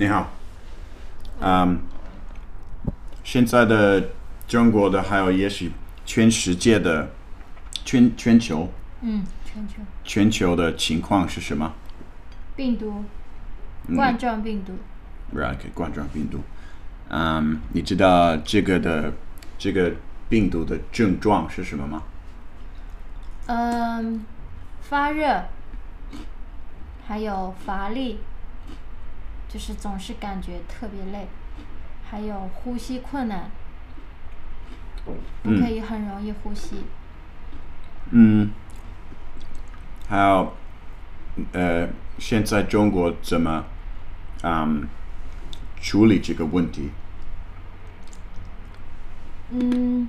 你好，嗯，现在的中国的还有也许全世界的全全球嗯，全球全球的情况是什么？病毒，冠状病毒。right，冠状病毒。嗯，你知道这个的这个病毒的症状是什么吗？嗯，发热，还有乏力，就是总是感觉特别累，还有呼吸困难，不可以很容易呼吸。嗯，还有呃，现在中国怎么嗯处理这个问题？嗯，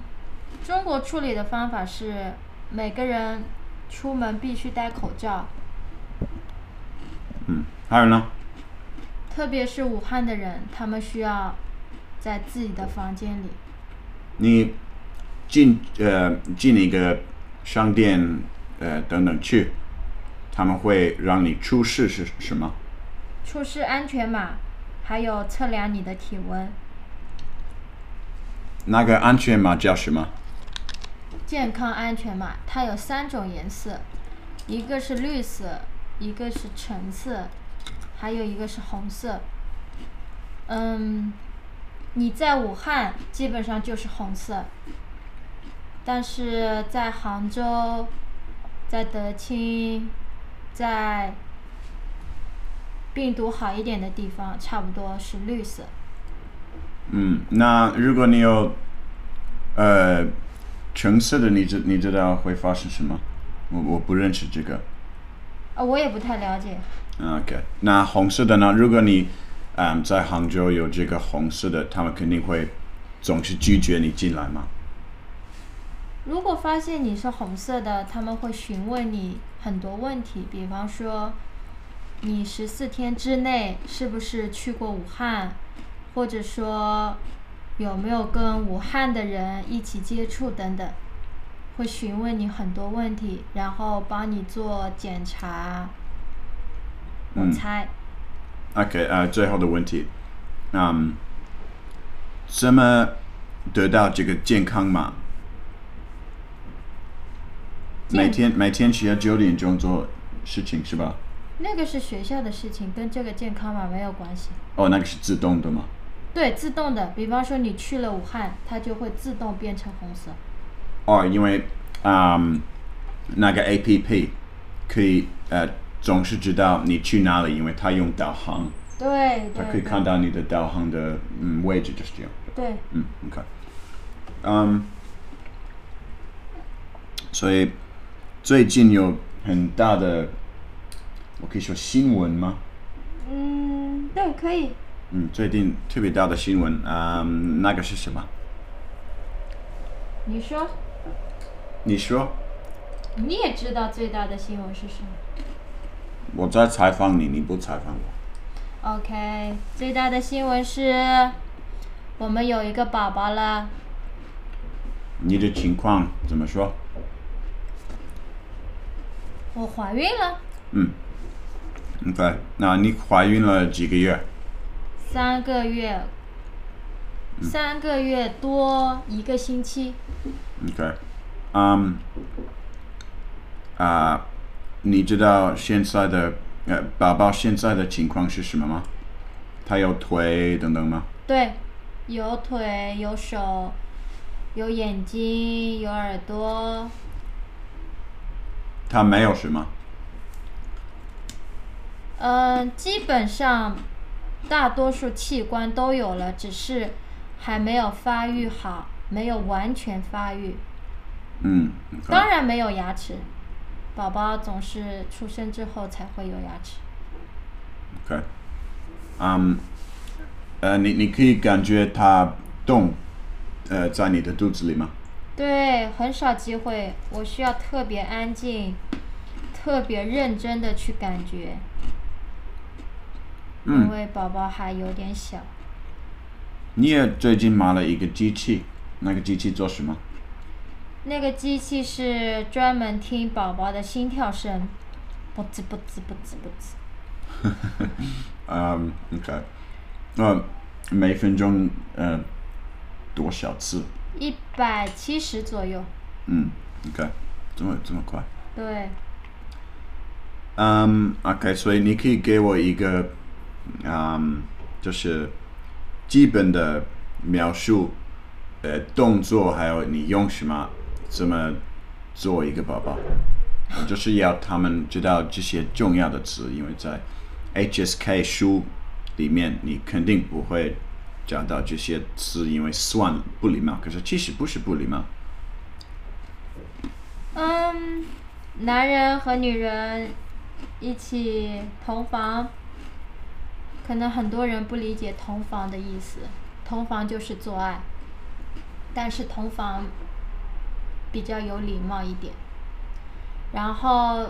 中国处理的方法是每个人出门必须戴口罩，嗯，还有呢？特别是武汉的人，他们需要在自己的房间里。你进呃进一个商店呃等等去，他们会让你出示是什么？出示安全码，还有测量你的体温。那个安全码叫什么？健康安全码它有三种颜色，一个是绿色，一个是橙色，还有一个是红色。嗯，你在武汉基本上就是红色，但是在杭州、在德清、在病毒好一点的地方，差不多是绿色。嗯，那如果你有呃橙色的，你知你知道会发生什么？我我不认识这个。啊，我也不太了解。OK，那红色的呢？如果你嗯在杭州有这个红色的，他们肯定会总是拒绝你进来吗？如果发现你是红色的，他们会询问你很多问题，比方说，你十四天之内是不是去过武汉，或者说有没有跟武汉的人一起接触等等，会询问你很多问题，然后帮你做检查。我嗯猜，OK，呃，最后的问题，嗯，怎么得到这个健康码？每天每天需要九点钟做事情是吧？那个是学校的事情，跟这个健康码没有关系。哦，那个是自动的吗？对，自动的，比方说你去了武汉，它就会自动变成红色。哦，因为嗯，那个 APP 可以呃总是知道你去哪里，因为它用导航，对对它可以看到你的导航的嗯位置，就是这样。对，嗯，OK，嗯，所以最近有很大的，我可以说新闻吗？嗯，对，可以。嗯，最近特别大的新闻，嗯，那个是什么？你说，你说，你也知道最大的新闻是什么我在采访你，你不采访我。？OK，最大的新闻是，我们有一个宝宝了。你的情况怎么说？我怀孕了，嗯，OK，那你怀孕了几个月？三个月，三个月多一个星期。OK，嗯，啊，你知道现在的呃宝宝现在的情况是什么吗？他有腿等等吗？对，有腿，有手，有眼睛，有耳朵。他没有什么？嗯，基本上大多数器官都有了，只是还没有发育好，没有完全发育。嗯当然没有牙齿，宝宝总是出生之后才会有牙齿。OK，嗯，呃，你你可以感觉它动，呃，在你的肚子里吗？对，很少机会，我需要特别安静、特别认真的去感觉，因嗯，为宝宝还有点小。你也最近买了一个机器，那个机器做什么？那个机器是专门听宝宝的心跳声，不吱不吱不吱不吱。嗯，OK，呃，每分钟呃多少次？一百七十左右。嗯，OK，这么这么快？对，嗯，OK，所以你可以给我一个，嗯，就是基本的描述，呃，动作还有你用什么，怎么做一个宝宝，就是要他们知道这些重要的词，因为在 HSK 书里面你肯定不会讲到这些词，因为算不礼貌，可是其实不是不礼貌。嗯，男人和女人一起同房，可能很多人不理解同房的意思。同房就是做爱，但是同房比较有礼貌一点。然后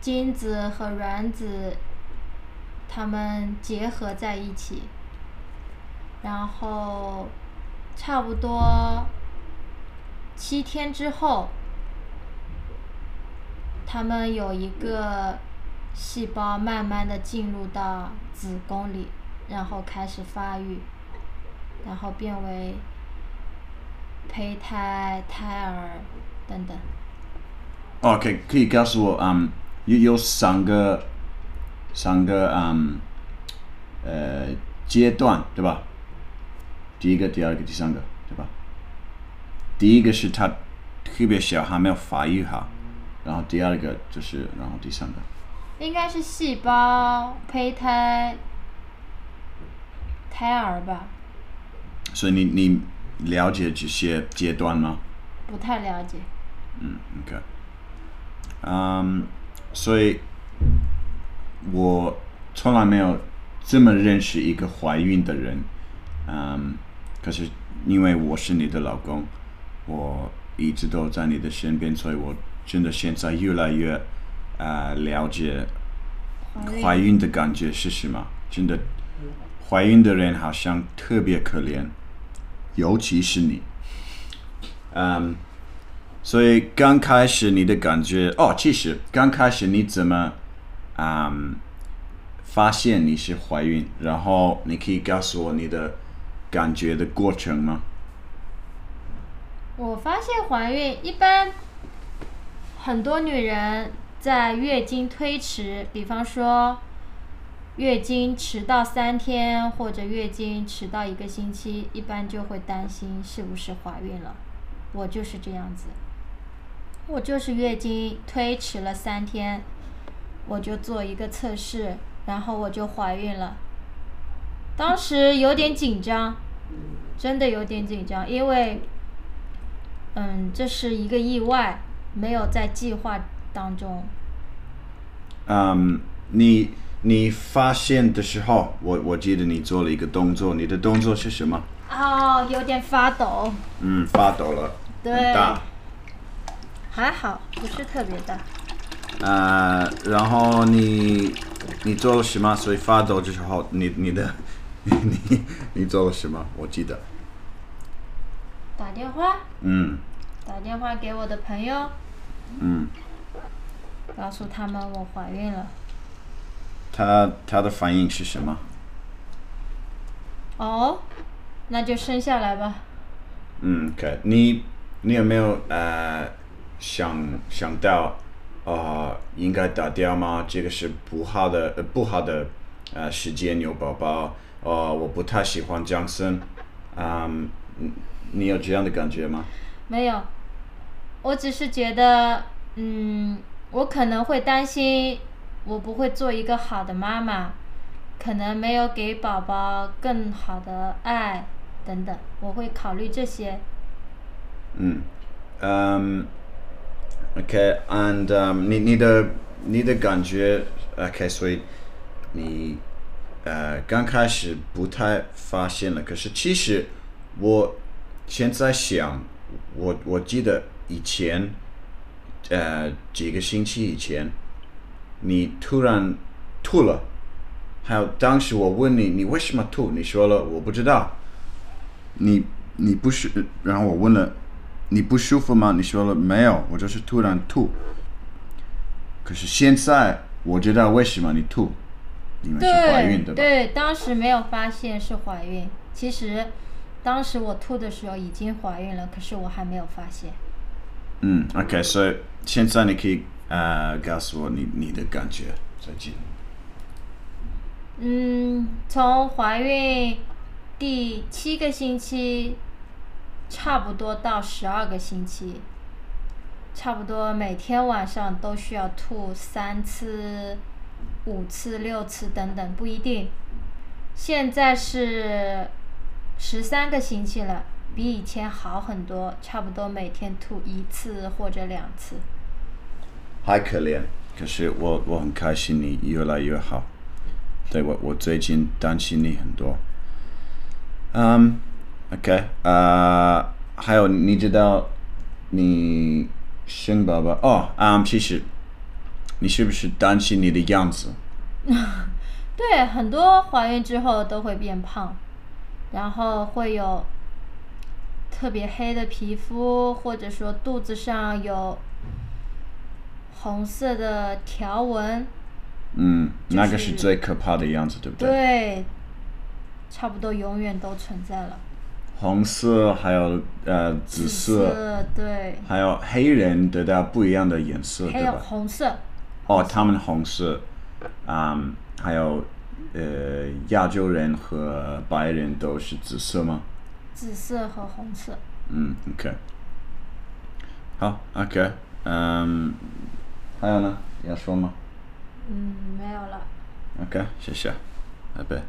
精子和卵子它们结合在一起，然后差不多七天之后。他们有一个细胞慢慢的进入到子宫里，然后开始发育，然后变为胚胎、胎儿等等。OK，可以告诉我，嗯，有有三个三个嗯呃阶段，对吧？第一个、第二个、第三个，对吧？第一个是他特别小，还没有发育好，然后第二个就是，然后第三个。应该是细胞、胚胎、胎儿吧？所以你你了解这些阶段吗？不太了解。嗯，OK，嗯，所以我从来没有这么认识一个怀孕的人，嗯，可是因为我是你的老公，我一直都在你的身边，所以我真的现在越来越啊、呃了解怀孕的感觉是什么。真的，怀孕的人好像特别可怜，尤其是你。嗯，所以刚开始你的感觉哦，其实刚开始你怎么嗯发现你是怀孕？然后你可以告诉我你的感觉的过程吗？我发现怀孕一般，很多女人在月经推迟，比方说月经迟到三天或者月经迟到一个星期，一般就会担心是不是怀孕了。我就是这样子，我就是月经推迟了三天，我就做一个测试，然后我就怀孕了。当时有点紧张，真的有点紧张，因为。嗯，这是一个意外，没有在计划当中。嗯，你你发现的时候，我我记得你做了一个动作，你的动作是什么？哦，有点发抖，嗯，发抖了，对大。还好，不是特别大。呃，然后你你做了什么？所以发抖的时候，你你的你 你做了什么？我记得，打电话，嗯打电话给我的朋友，嗯，告诉他们我怀孕了。他他的反应是什么？哦，那就生下来吧。嗯，OK，你你有没有呃想想到呃应该打掉吗？这个是不好的呃不好的呃时间有宝宝，呃我不太喜欢江森，嗯，你你有这样的感觉吗？没有，我只是觉得，嗯，我可能会担心，我不会做一个好的妈妈，可能没有给宝宝更好的爱等等，我会考虑这些。嗯，嗯，OK，and、um, 你你的你的感觉，OK，所以你呃刚开始不太发现了，可是其实我现在想，我我记得以前呃几个星期以前，你突然吐了，还有当时我问你你为什么吐，你说了我不知道。你你不是，然后我问了，你不舒服吗？你说了没有，我就是突然吐。可是现在我知道为什么你吐，你们是怀孕对吧？对，当时没有发现是怀孕，其实当时我吐的时候已经怀孕了，可是我还没有发现。嗯，OK，所以现在你可以呃告诉我你你的感觉最近。嗯，从怀孕第七个星期，差不多到十二个星期，差不多每天晚上都需要吐三次、五次、六次等等，不一定。现在是十三个星期了，比以前好很多，差不多每天吐一次或者两次。还可怜，可是我我很开心你越来越好。对我我最近担心你很多。嗯，OK，呃，还有你知道你生宝宝哦，嗯，其实你是不是担心你的样子？对，很多怀孕之后都会变胖，然后会有特别黑的皮肤，或者说肚子上有红色的条纹。嗯，那个是是最可怕的样子，对不对？对，差不多永远都存在了。红色还有呃紫色，对，还有黑人得到不一样的颜色，还有？红色，哦，他们红色，嗯，还有呃亚洲人和白人都是紫色吗？紫色和红色。嗯，OK，好，OK，嗯，还有呢？要说吗嗯，没有了。？OK，谢谢，拜拜。